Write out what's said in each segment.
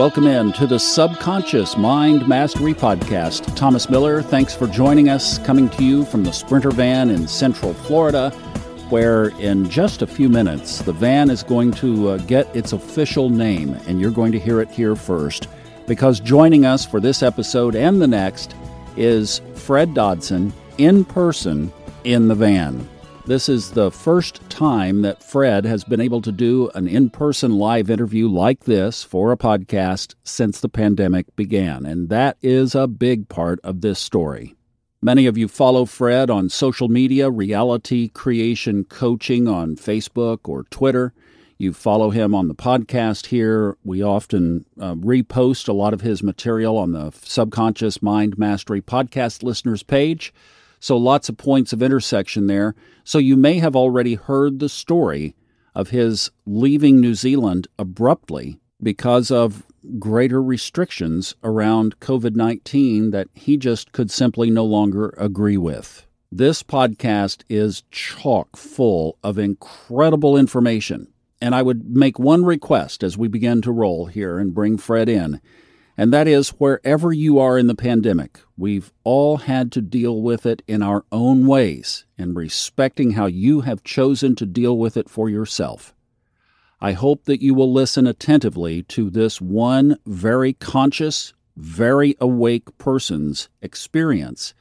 Welcome in to the Subconscious Mind Mastery Podcast. Thomas Miller, thanks for joining us, coming to you from the Sprinter van in Central Florida, where in just a few minutes the van is going to uh, get its official name, and you're going to hear it here first. Because joining us for this episode and the next is Fred Dodson in person in the van. This is the first time that Fred has been able to do an in person live interview like this for a podcast since the pandemic began, and that is a big part of this story. Many of you follow Fred on social media, reality creation coaching on Facebook or Twitter. You follow him on the podcast here. We often uh, repost a lot of his material on the Subconscious Mind Mastery podcast listeners page. So lots of points of intersection there. So you may have already heard the story of his leaving New Zealand abruptly because of greater restrictions around COVID 19 that he just could simply no longer agree with. This podcast is chock full of incredible information. And I would make one request as we begin to roll here and bring Fred in and that is wherever you are in the pandemic, we've all had to deal with it in our own ways and respecting how you have chosen to deal with it for yourself. I hope that you will listen attentively to this one very conscious, very awake person's experience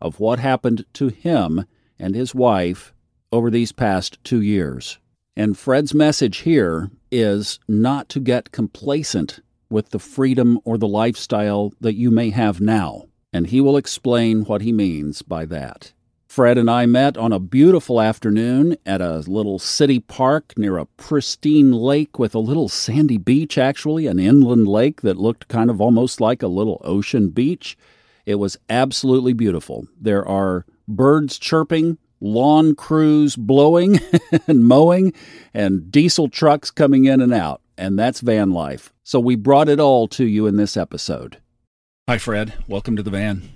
of what happened to him and his wife over these past two years. And Fred's message here is not to get complacent with the freedom or the lifestyle that you may have now, and he will explain what he means by that. Fred and I met on a beautiful afternoon at a little city park near a pristine lake with a little sandy beach, actually, an inland lake that looked kind of almost like a little ocean beach. It was absolutely beautiful. There are birds chirping, lawn crews blowing and mowing, and diesel trucks coming in and out and that's van life. So we brought it all to you in this episode. Hi, Fred. Welcome to the van.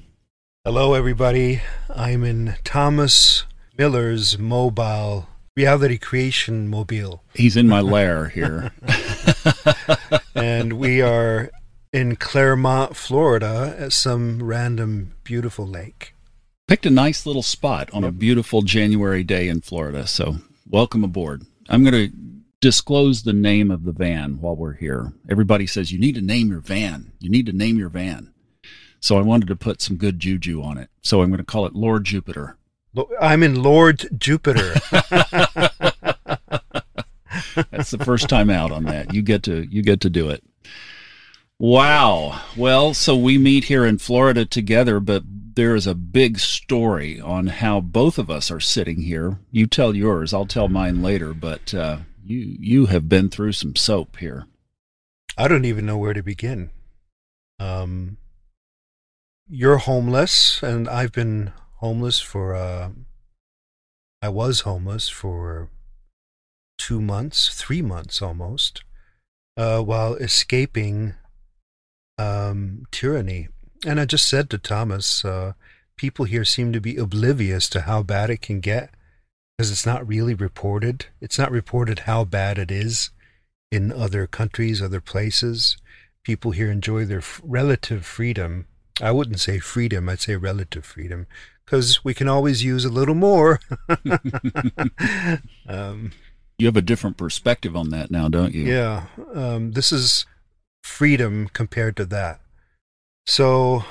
Hello, everybody. I'm in Thomas Miller's mobile reality creation mobile. He's in my lair here. and we are in Clermont, Florida, at some random beautiful lake. Picked a nice little spot on yep. a beautiful January day in Florida. So, welcome aboard. I'm going to disclose the name of the van while we're here. Everybody says you need to name your van. You need to name your van. So I wanted to put some good juju on it. So I'm going to call it Lord Jupiter. I'm in Lord Jupiter. That's the first time out on that. You get to you get to do it. Wow. Well, so we meet here in Florida together, but there is a big story on how both of us are sitting here. You tell yours, I'll tell mine later, but uh, you you have been through some soap here. I don't even know where to begin. Um, you're homeless, and I've been homeless for. Uh, I was homeless for two months, three months almost, uh, while escaping um, tyranny. And I just said to Thomas, uh, people here seem to be oblivious to how bad it can get because it's not really reported. It's not reported how bad it is in other countries, other places. People here enjoy their f- relative freedom. I wouldn't say freedom, I'd say relative freedom because we can always use a little more. um, you have a different perspective on that now, don't you? Yeah. Um, this is freedom compared to that. So,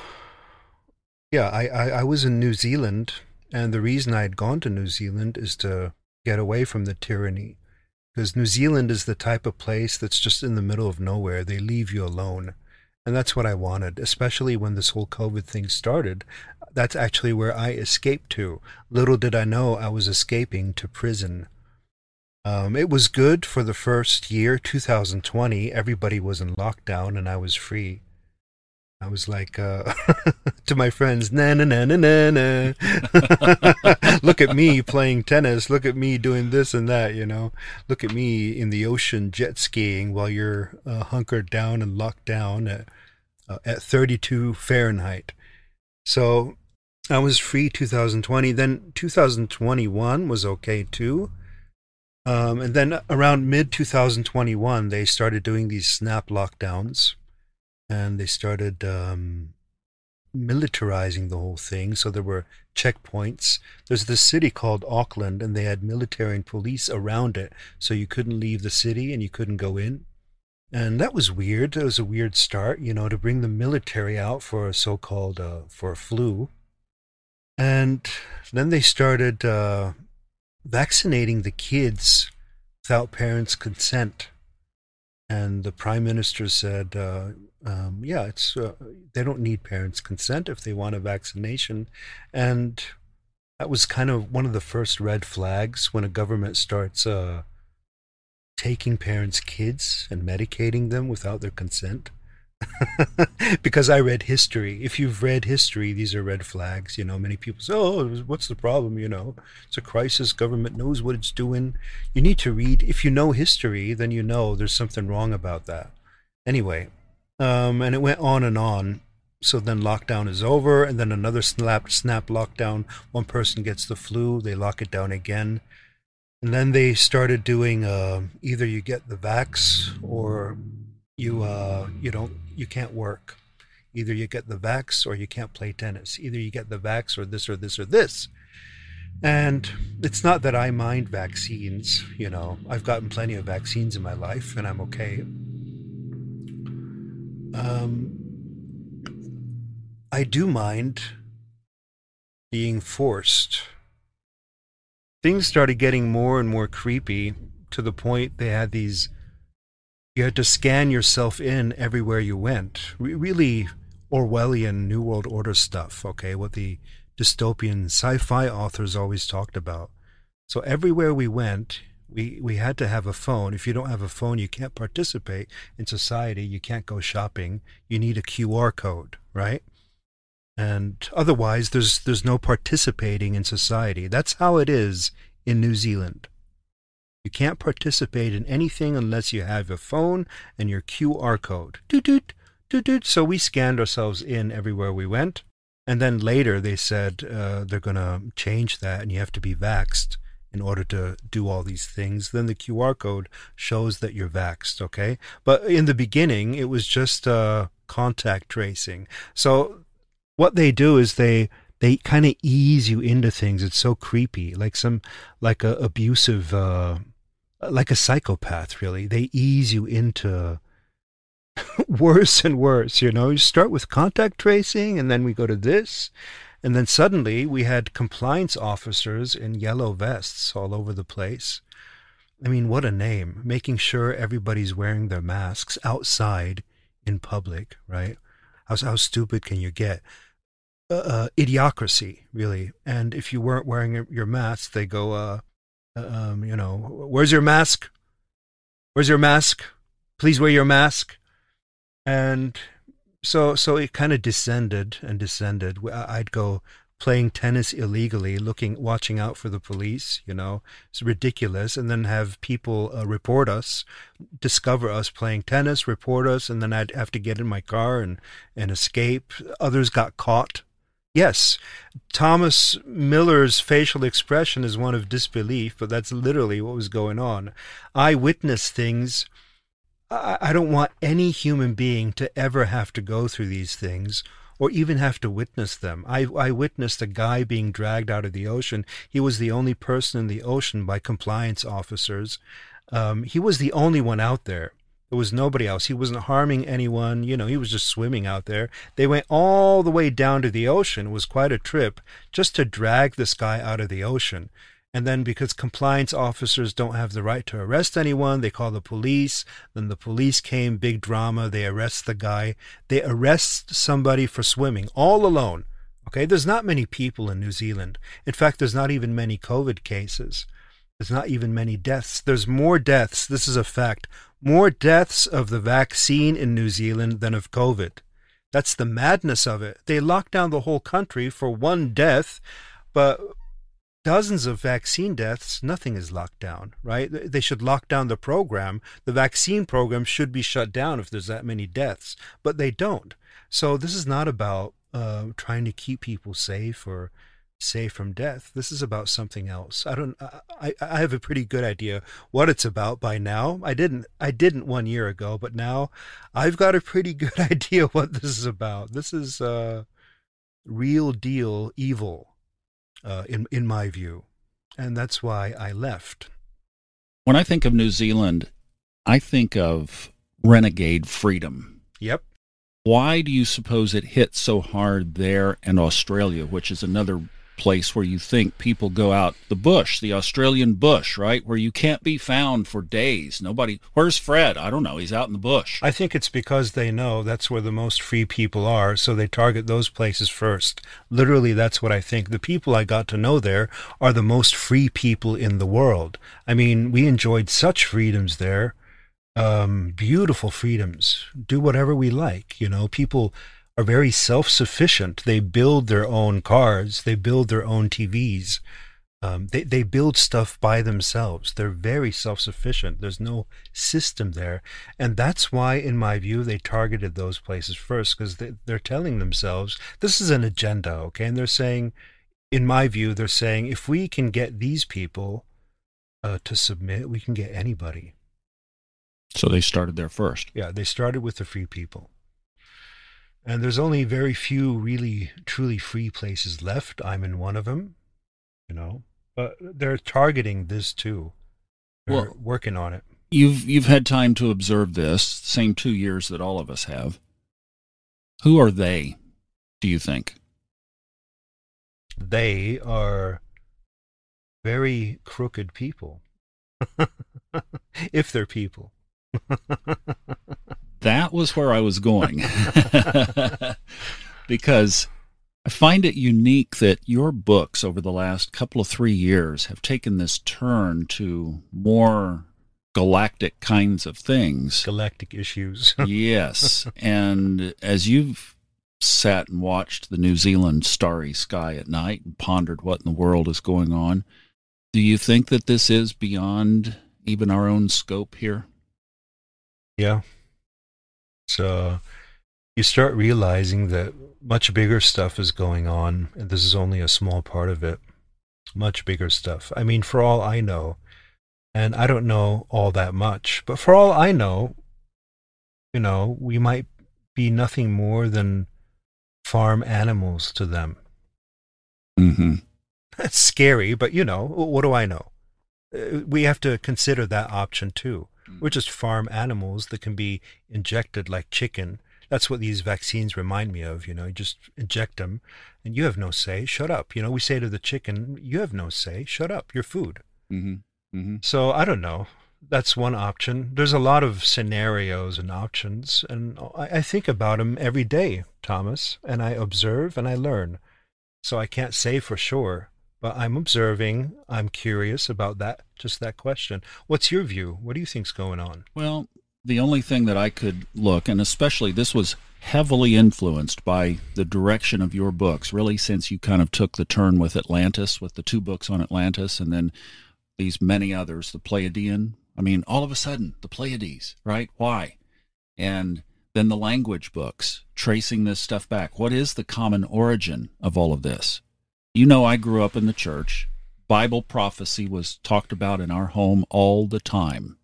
yeah, I, I, I was in New Zealand and the reason I had gone to New Zealand is to get away from the tyranny. Because New Zealand is the type of place that's just in the middle of nowhere. They leave you alone. And that's what I wanted, especially when this whole COVID thing started. That's actually where I escaped to. Little did I know I was escaping to prison. Um, it was good for the first year, 2020. Everybody was in lockdown and I was free. I was like uh, to my friends, na na na na na na. Look at me playing tennis. Look at me doing this and that. You know, look at me in the ocean jet skiing while you're uh, hunkered down and locked down at uh, at 32 Fahrenheit. So I was free 2020. Then 2021 was okay too. Um, and then around mid 2021, they started doing these snap lockdowns and they started um, militarizing the whole thing. So there were checkpoints. There's this city called Auckland, and they had military and police around it, so you couldn't leave the city and you couldn't go in. And that was weird. It was a weird start, you know, to bring the military out for a so-called uh, for a flu. And then they started uh, vaccinating the kids without parents' consent. And the prime minister said, uh, um, "Yeah, it's uh, they don't need parents' consent if they want a vaccination," and that was kind of one of the first red flags when a government starts uh, taking parents' kids and medicating them without their consent. because I read history. If you've read history, these are red flags. You know, many people say, "Oh, what's the problem?" You know, it's a crisis. Government knows what it's doing. You need to read. If you know history, then you know there's something wrong about that. Anyway, um, and it went on and on. So then lockdown is over, and then another snap snap lockdown. One person gets the flu, they lock it down again, and then they started doing uh, either you get the vax or you uh, you don't you can't work. Either you get the vax or you can't play tennis. Either you get the vax or this or this or this. And it's not that I mind vaccines, you know. I've gotten plenty of vaccines in my life and I'm okay. Um, I do mind being forced. Things started getting more and more creepy to the point they had these you had to scan yourself in everywhere you went. Re- really Orwellian New World Order stuff, okay, what the dystopian sci fi authors always talked about. So everywhere we went, we, we had to have a phone. If you don't have a phone, you can't participate in society. You can't go shopping. You need a QR code, right? And otherwise, there's there's no participating in society. That's how it is in New Zealand. You can't participate in anything unless you have a phone and your QR code. Doot, doot, doot, doot. So we scanned ourselves in everywhere we went. And then later they said uh, they're going to change that and you have to be vaxxed in order to do all these things. Then the QR code shows that you're vaxxed, okay? But in the beginning, it was just uh, contact tracing. So what they do is they they kind of ease you into things. It's so creepy, like some like a abusive, uh, like a psychopath. Really, they ease you into worse and worse. You know, you start with contact tracing, and then we go to this, and then suddenly we had compliance officers in yellow vests all over the place. I mean, what a name! Making sure everybody's wearing their masks outside in public, right? How how stupid can you get? Uh, uh, idiocracy, really. And if you weren't wearing your mask, they go, uh, uh, um, you know, where's your mask? Where's your mask? Please wear your mask. And so, so it kind of descended and descended. I'd go playing tennis illegally, looking, watching out for the police. You know, it's ridiculous. And then have people uh, report us, discover us playing tennis, report us, and then I'd have to get in my car and and escape. Others got caught Yes, Thomas Miller's facial expression is one of disbelief, but that's literally what was going on. I witnessed things. I don't want any human being to ever have to go through these things or even have to witness them. I, I witnessed a guy being dragged out of the ocean. He was the only person in the ocean by compliance officers. Um, he was the only one out there. There was nobody else. He wasn't harming anyone. You know, he was just swimming out there. They went all the way down to the ocean. It was quite a trip just to drag this guy out of the ocean. And then because compliance officers don't have the right to arrest anyone, they call the police. Then the police came, big drama. They arrest the guy. They arrest somebody for swimming all alone. Okay, there's not many people in New Zealand. In fact, there's not even many COVID cases. There's not even many deaths. There's more deaths, this is a fact, more deaths of the vaccine in New Zealand than of COVID. That's the madness of it. They locked down the whole country for one death, but dozens of vaccine deaths, nothing is locked down, right? They should lock down the program. The vaccine program should be shut down if there's that many deaths, but they don't. So this is not about uh, trying to keep people safe or safe from death. This is about something else. I don't. I, I have a pretty good idea what it's about by now. I didn't. I didn't one year ago, but now I've got a pretty good idea what this is about. This is uh, real deal evil, uh, in in my view, and that's why I left. When I think of New Zealand, I think of renegade freedom. Yep. Why do you suppose it hit so hard there and Australia, which is another place where you think people go out the bush, the Australian bush, right? Where you can't be found for days. Nobody, where's Fred? I don't know. He's out in the bush. I think it's because they know that's where the most free people are, so they target those places first. Literally, that's what I think. The people I got to know there are the most free people in the world. I mean, we enjoyed such freedoms there. Um, beautiful freedoms. Do whatever we like. You know, people are very self sufficient. They build their own cars, they build their own TVs. Um, they, they build stuff by themselves. They're very self sufficient. There's no system there. And that's why, in my view, they targeted those places first because they, they're telling themselves this is an agenda, okay? And they're saying, in my view, they're saying if we can get these people uh, to submit, we can get anybody. So they started there first. Yeah, they started with the free people. And there's only very few really truly free places left. I'm in one of them, you know. But they're targeting this too. They're well, working on it. You've you've had time to observe this, same 2 years that all of us have. Who are they, do you think? They are very crooked people. if they're people. that was where I was going. because I find it unique that your books over the last couple of three years have taken this turn to more galactic kinds of things. Galactic issues. yes. And as you've sat and watched the New Zealand starry sky at night and pondered what in the world is going on, do you think that this is beyond even our own scope here? Yeah. So you start realizing that much bigger stuff is going on, and this is only a small part of it. Much bigger stuff. I mean, for all I know, and I don't know all that much, but for all I know, you know, we might be nothing more than farm animals to them. Mm-hmm. That's scary, but you know, what do I know? Uh, we have to consider that option too. We're just farm animals that can be injected like chicken. That's what these vaccines remind me of. You know, you just inject them and you have no say. Shut up. You know, we say to the chicken, you have no say. Shut up. Your food. Mm-hmm. Mm-hmm. So I don't know. That's one option. There's a lot of scenarios and options, and I, I think about them every day, Thomas, and I observe and I learn. So I can't say for sure but I'm observing. I'm curious about that, just that question. What's your view? What do you think's going on? Well, the only thing that I could look, and especially this was heavily influenced by the direction of your books, really, since you kind of took the turn with Atlantis, with the two books on Atlantis, and then these many others, the Pleiadian. I mean, all of a sudden, the Pleiades, right? Why? And then the language books, tracing this stuff back. What is the common origin of all of this? You know, I grew up in the church. Bible prophecy was talked about in our home all the time.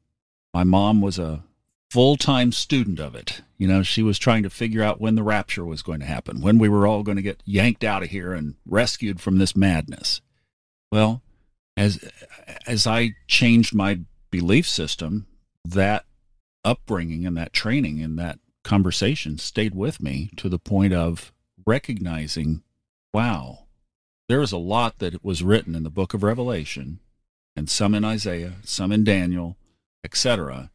My mom was a full time student of it. You know, she was trying to figure out when the rapture was going to happen, when we were all going to get yanked out of here and rescued from this madness. Well, as as I changed my belief system, that upbringing and that training and that conversation stayed with me to the point of recognizing, wow, there is a lot that was written in the book of Revelation, and some in Isaiah, some in Daniel, etc.,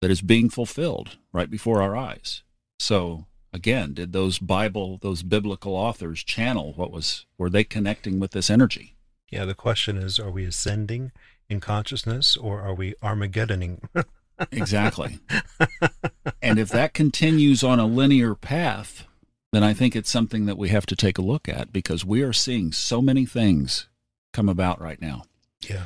that is being fulfilled right before our eyes. So, again, did those Bible, those biblical authors channel what was, were they connecting with this energy? Yeah, the question is are we ascending in consciousness or are we Armageddoning? exactly. and if that continues on a linear path, then I think it's something that we have to take a look at because we are seeing so many things come about right now. Yeah.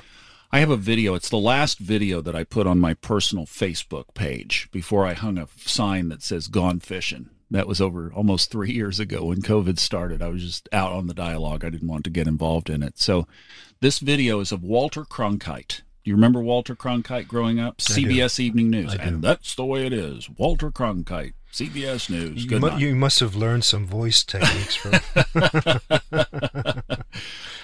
I have a video. It's the last video that I put on my personal Facebook page before I hung a sign that says "Gone Fishing." That was over almost three years ago when COVID started. I was just out on the dialogue. I didn't want to get involved in it. So, this video is of Walter Cronkite. Do you remember Walter Cronkite growing up? I CBS Evening News. Do. And that's the way it is. Walter Cronkite, CBS News. You, Good mu- night. you must have learned some voice techniques from.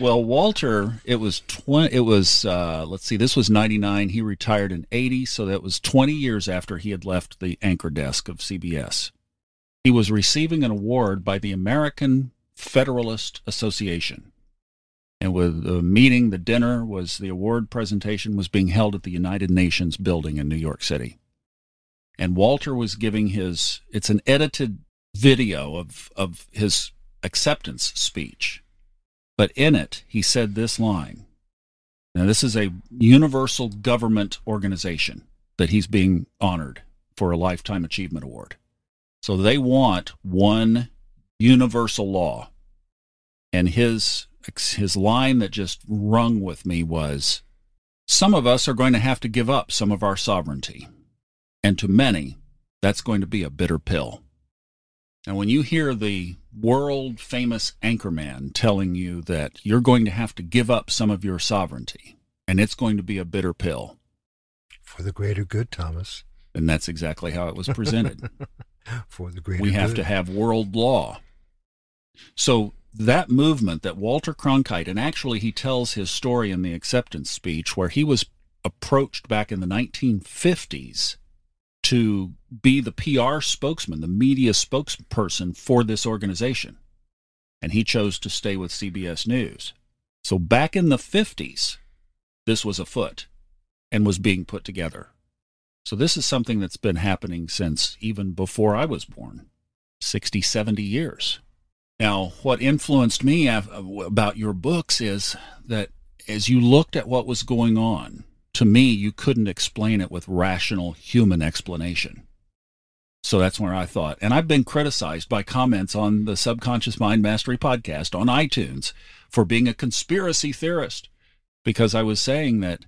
well, Walter, it was twenty. It was uh, let's see. This was ninety nine. He retired in eighty, so that was twenty years after he had left the anchor desk of CBS. He was receiving an award by the American Federalist Association, and with the meeting, the dinner was the award presentation was being held at the United Nations building in New York City, and Walter was giving his. It's an edited video of of his acceptance speech. But in it, he said this line. Now, this is a universal government organization that he's being honored for a Lifetime Achievement Award. So they want one universal law. And his, his line that just rung with me was Some of us are going to have to give up some of our sovereignty. And to many, that's going to be a bitter pill. And when you hear the world famous anchorman telling you that you're going to have to give up some of your sovereignty and it's going to be a bitter pill, For the greater good, Thomas. And that's exactly how it was presented. For the greater good. we have good. to have world law. So that movement that Walter Cronkite, and actually he tells his story in the acceptance speech where he was approached back in the 1950s to be the PR spokesman, the media spokesperson for this organization. And he chose to stay with CBS News. So back in the 50s, this was afoot and was being put together. So this is something that's been happening since even before I was born 60, 70 years. Now, what influenced me about your books is that as you looked at what was going on, to me, you couldn't explain it with rational human explanation. So that's where I thought. And I've been criticized by comments on the Subconscious Mind Mastery podcast on iTunes for being a conspiracy theorist because I was saying that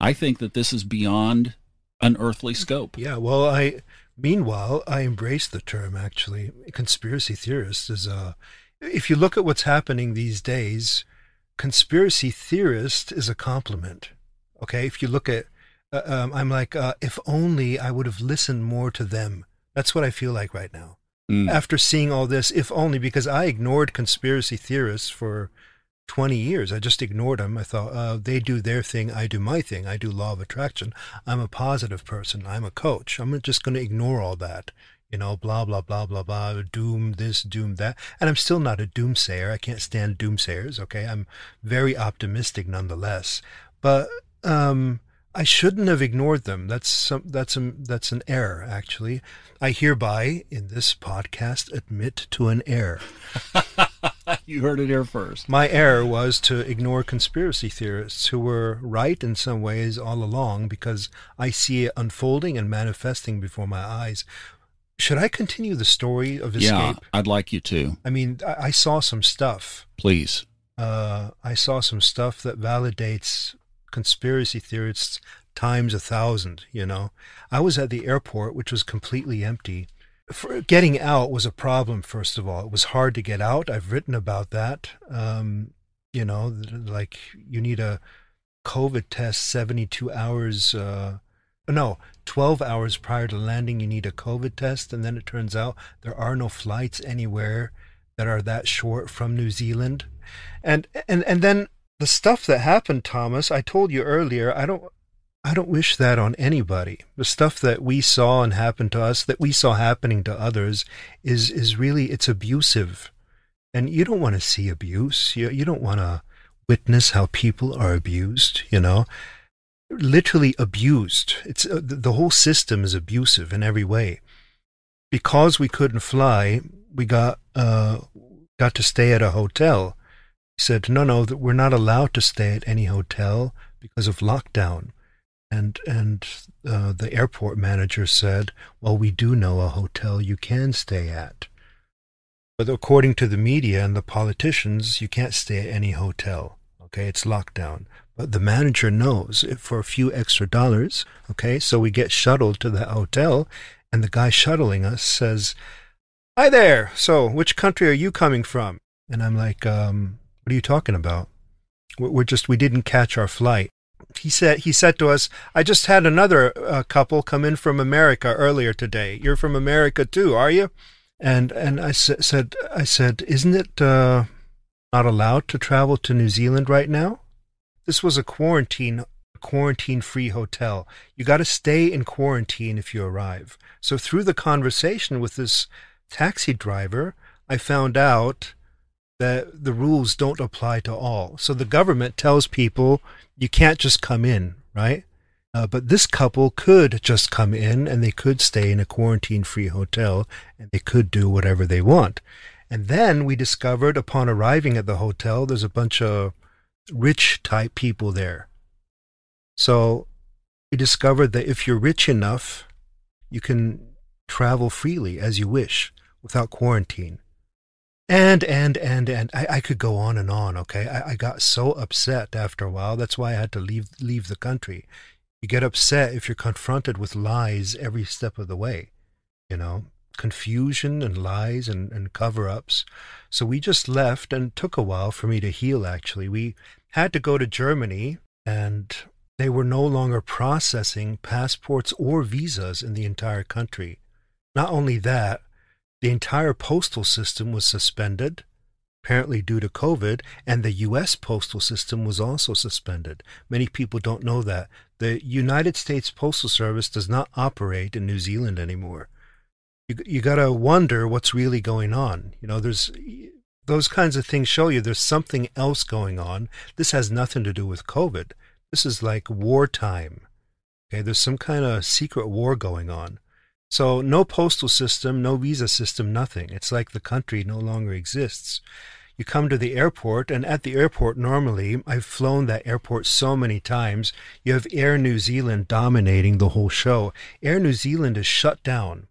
I think that this is beyond an earthly scope. Yeah, well, I meanwhile I embrace the term actually. Conspiracy theorist is a if you look at what's happening these days, conspiracy theorist is a compliment. Okay, if you look at uh, um, I'm like uh, if only I would have listened more to them. That's what I feel like right now. Mm. After seeing all this, if only because I ignored conspiracy theorists for 20 years. I just ignored them. I thought, uh, they do their thing, I do my thing. I do law of attraction. I'm a positive person. I'm a coach. I'm just going to ignore all that. You know, blah, blah, blah, blah, blah, doom this, doom that. And I'm still not a doomsayer. I can't stand doomsayers, okay? I'm very optimistic nonetheless. But um, I shouldn't have ignored them. That's some, that's a, that's an error, actually. I hereby, in this podcast, admit to an error. you heard it here first. My error was to ignore conspiracy theorists who were right in some ways all along because I see it unfolding and manifesting before my eyes. Should I continue the story of escape? Yeah, I'd like you to. I mean, I, I saw some stuff. Please. Uh, I saw some stuff that validates conspiracy theorists times a thousand, you know. I was at the airport, which was completely empty. For getting out was a problem, first of all. It was hard to get out. I've written about that. Um, you know, like you need a COVID test 72 hours, uh, no, 12 hours prior to landing, you need a COVID test. And then it turns out there are no flights anywhere that are that short from New Zealand. And, and, and then the stuff that happened, Thomas, I told you earlier, I don't, I don't wish that on anybody. The stuff that we saw and happened to us, that we saw happening to others, is is really it's abusive, and you don't want to see abuse. You you don't want to witness how people are abused. You know, literally abused. It's uh, the whole system is abusive in every way. Because we couldn't fly, we got uh got to stay at a hotel. He said, no, no, that we're not allowed to stay at any hotel because of lockdown and and uh, the airport manager said, "Well, we do know a hotel you can stay at, but according to the media and the politicians, you can't stay at any hotel. Okay, it's lockdown." But the manager knows for a few extra dollars. Okay, so we get shuttled to the hotel, and the guy shuttling us says, Hi there. So, which country are you coming from? And I'm like, um, what are you talking about? We're just, we didn't catch our flight. He said, he said to us, I just had another uh, couple come in from America earlier today. You're from America too, are you? And, and I sa- said, I said, isn't it, uh, not allowed to travel to New Zealand right now? This was a quarantine quarantine free hotel. You got to stay in quarantine if you arrive. So through the conversation with this taxi driver, I found out that the rules don't apply to all. So the government tells people you can't just come in, right? Uh, but this couple could just come in and they could stay in a quarantine free hotel and they could do whatever they want. And then we discovered upon arriving at the hotel, there's a bunch of rich type people there. So we discovered that if you're rich enough, you can travel freely as you wish without quarantine. And, and, and, and I, I could go on and on, okay? I, I got so upset after a while. That's why I had to leave, leave the country. You get upset if you're confronted with lies every step of the way, you know, confusion and lies and, and cover ups. So we just left and took a while for me to heal, actually. We had to go to Germany and they were no longer processing passports or visas in the entire country. Not only that, the entire postal system was suspended, apparently due to COVID, and the U.S. postal system was also suspended. Many people don't know that. The United States Postal Service does not operate in New Zealand anymore. You, you got to wonder what's really going on. You know, there's those kinds of things show you there's something else going on. This has nothing to do with COVID. This is like wartime. Okay, there's some kind of secret war going on. So no postal system, no visa system, nothing. It's like the country no longer exists. You come to the airport, and at the airport, normally, I've flown that airport so many times, you have Air New Zealand dominating the whole show. Air New Zealand is shut down.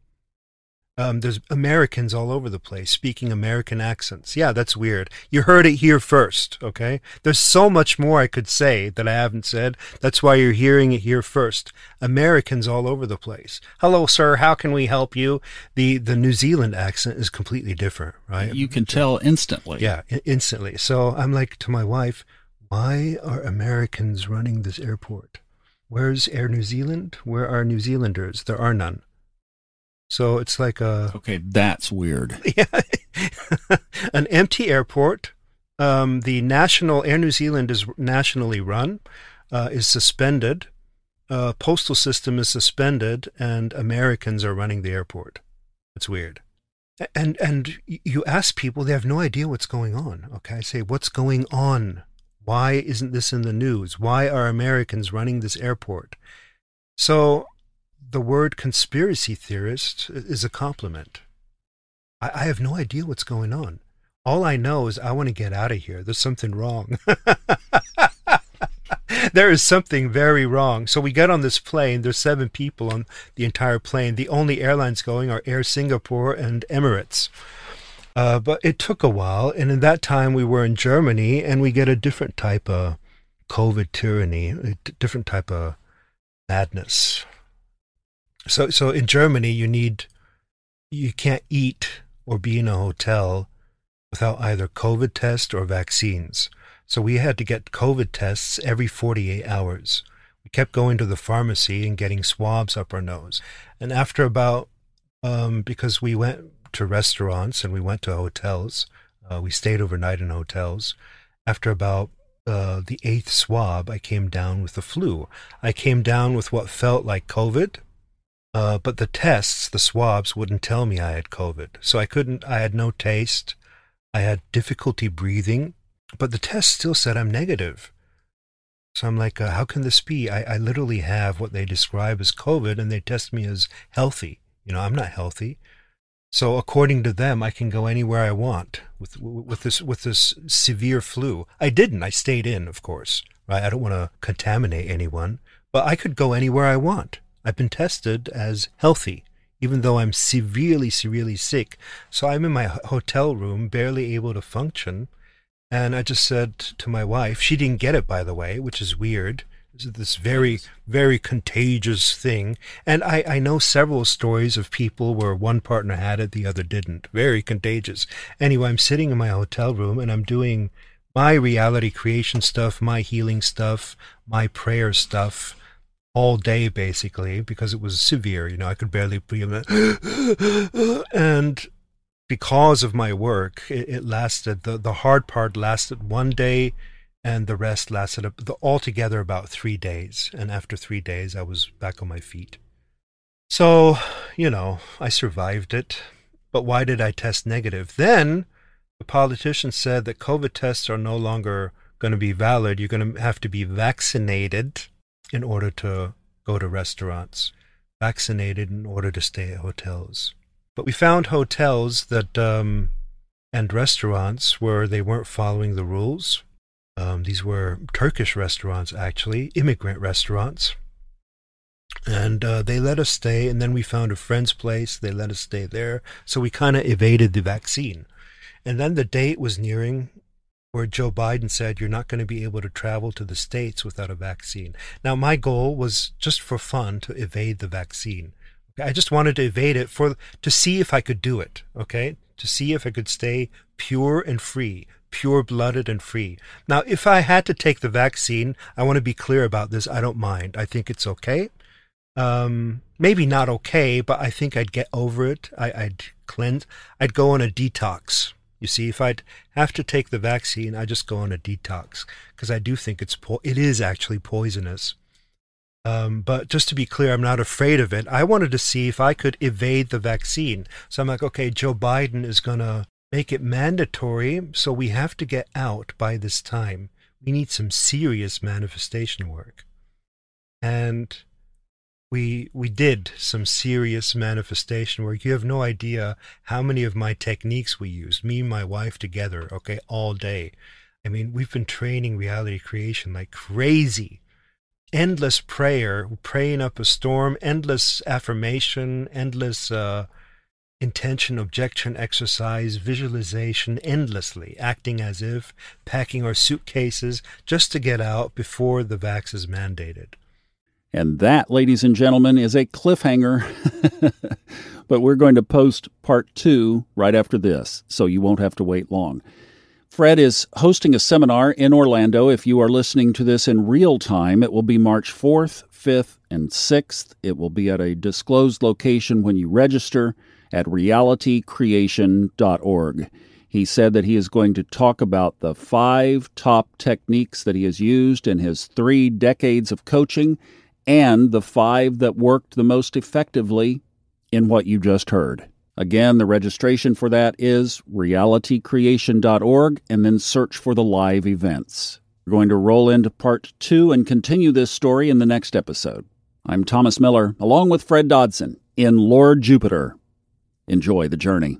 Um, there's Americans all over the place speaking American accents. Yeah, that's weird. You heard it here first, okay? There's so much more I could say that I haven't said. That's why you're hearing it here first. Americans all over the place. Hello, sir. How can we help you? The the New Zealand accent is completely different, right? You can tell instantly. Yeah, instantly. So I'm like to my wife, why are Americans running this airport? Where's Air New Zealand? Where are New Zealanders? There are none. So it's like a okay. That's weird. Yeah, an empty airport. Um, the national Air New Zealand is nationally run, uh, is suspended. Uh, postal system is suspended, and Americans are running the airport. It's weird. And and you ask people, they have no idea what's going on. Okay, I say, what's going on? Why isn't this in the news? Why are Americans running this airport? So the word conspiracy theorist is a compliment. I, I have no idea what's going on. All I know is I want to get out of here. There's something wrong. there is something very wrong. So we get on this plane. There's seven people on the entire plane. The only airlines going are Air Singapore and Emirates. Uh, but it took a while, and in that time we were in Germany, and we get a different type of COVID tyranny, a different type of madness. So so in Germany you need you can't eat or be in a hotel without either COVID test or vaccines. So we had to get COVID tests every 48 hours. We kept going to the pharmacy and getting swabs up our nose. And after about, um, because we went to restaurants and we went to hotels, uh, we stayed overnight in hotels. After about uh, the eighth swab, I came down with the flu. I came down with what felt like COVID, uh, but the tests, the swabs, wouldn't tell me I had COVID. So I couldn't, I had no taste. I had difficulty breathing, but the test still said I'm negative. So I'm like, uh, how can this be? I, I literally have what they describe as COVID and they test me as healthy. You know, I'm not healthy. So according to them, I can go anywhere I want with with this with this severe flu. I didn't. I stayed in, of course. Right? I don't want to contaminate anyone, but I could go anywhere I want. I've been tested as healthy, even though I'm severely, severely sick. So I'm in my hotel room, barely able to function. And I just said to my wife, she didn't get it, by the way, which is weird. this very very contagious thing and I, I know several stories of people where one partner had it the other didn't very contagious anyway i'm sitting in my hotel room and i'm doing my reality creation stuff my healing stuff my prayer stuff all day basically because it was severe you know i could barely breathe and because of my work it, it lasted the, the hard part lasted one day and the rest lasted altogether about three days. And after three days, I was back on my feet. So, you know, I survived it. But why did I test negative? Then the politician said that COVID tests are no longer going to be valid. You're going to have to be vaccinated in order to go to restaurants, vaccinated in order to stay at hotels. But we found hotels that um, and restaurants where they weren't following the rules um, these were Turkish restaurants, actually, immigrant restaurants. And uh, they let us stay, and then we found a friend's place. They let us stay there. So we kind of evaded the vaccine. And then the date was nearing where Joe Biden said, You're not going to be able to travel to the States without a vaccine. Now, my goal was just for fun to evade the vaccine. I just wanted to evade it for to see if I could do it, okay? To see if I could stay pure and free, pure blooded and free. Now, if I had to take the vaccine, I want to be clear about this. I don't mind. I think it's okay. Um, maybe not okay, but I think I'd get over it. I, I'd cleanse. I'd go on a detox. You see, if I'd have to take the vaccine, I just go on a detox because I do think it's po- it is actually poisonous. Um, but just to be clear, I'm not afraid of it. I wanted to see if I could evade the vaccine. So I'm like, okay, Joe Biden is gonna make it mandatory, so we have to get out by this time. We need some serious manifestation work. And we we did some serious manifestation work. You have no idea how many of my techniques we used, me and my wife together, okay, all day. I mean, we've been training reality creation like crazy. Endless prayer, praying up a storm, endless affirmation, endless uh, intention, objection, exercise, visualization endlessly, acting as if, packing our suitcases just to get out before the vax is mandated. And that, ladies and gentlemen, is a cliffhanger. but we're going to post part two right after this, so you won't have to wait long. Fred is hosting a seminar in Orlando. If you are listening to this in real time, it will be March 4th, 5th, and 6th. It will be at a disclosed location when you register at realitycreation.org. He said that he is going to talk about the five top techniques that he has used in his three decades of coaching and the five that worked the most effectively in what you just heard. Again, the registration for that is realitycreation.org and then search for the live events. We're going to roll into part two and continue this story in the next episode. I'm Thomas Miller, along with Fred Dodson, in Lord Jupiter. Enjoy the journey.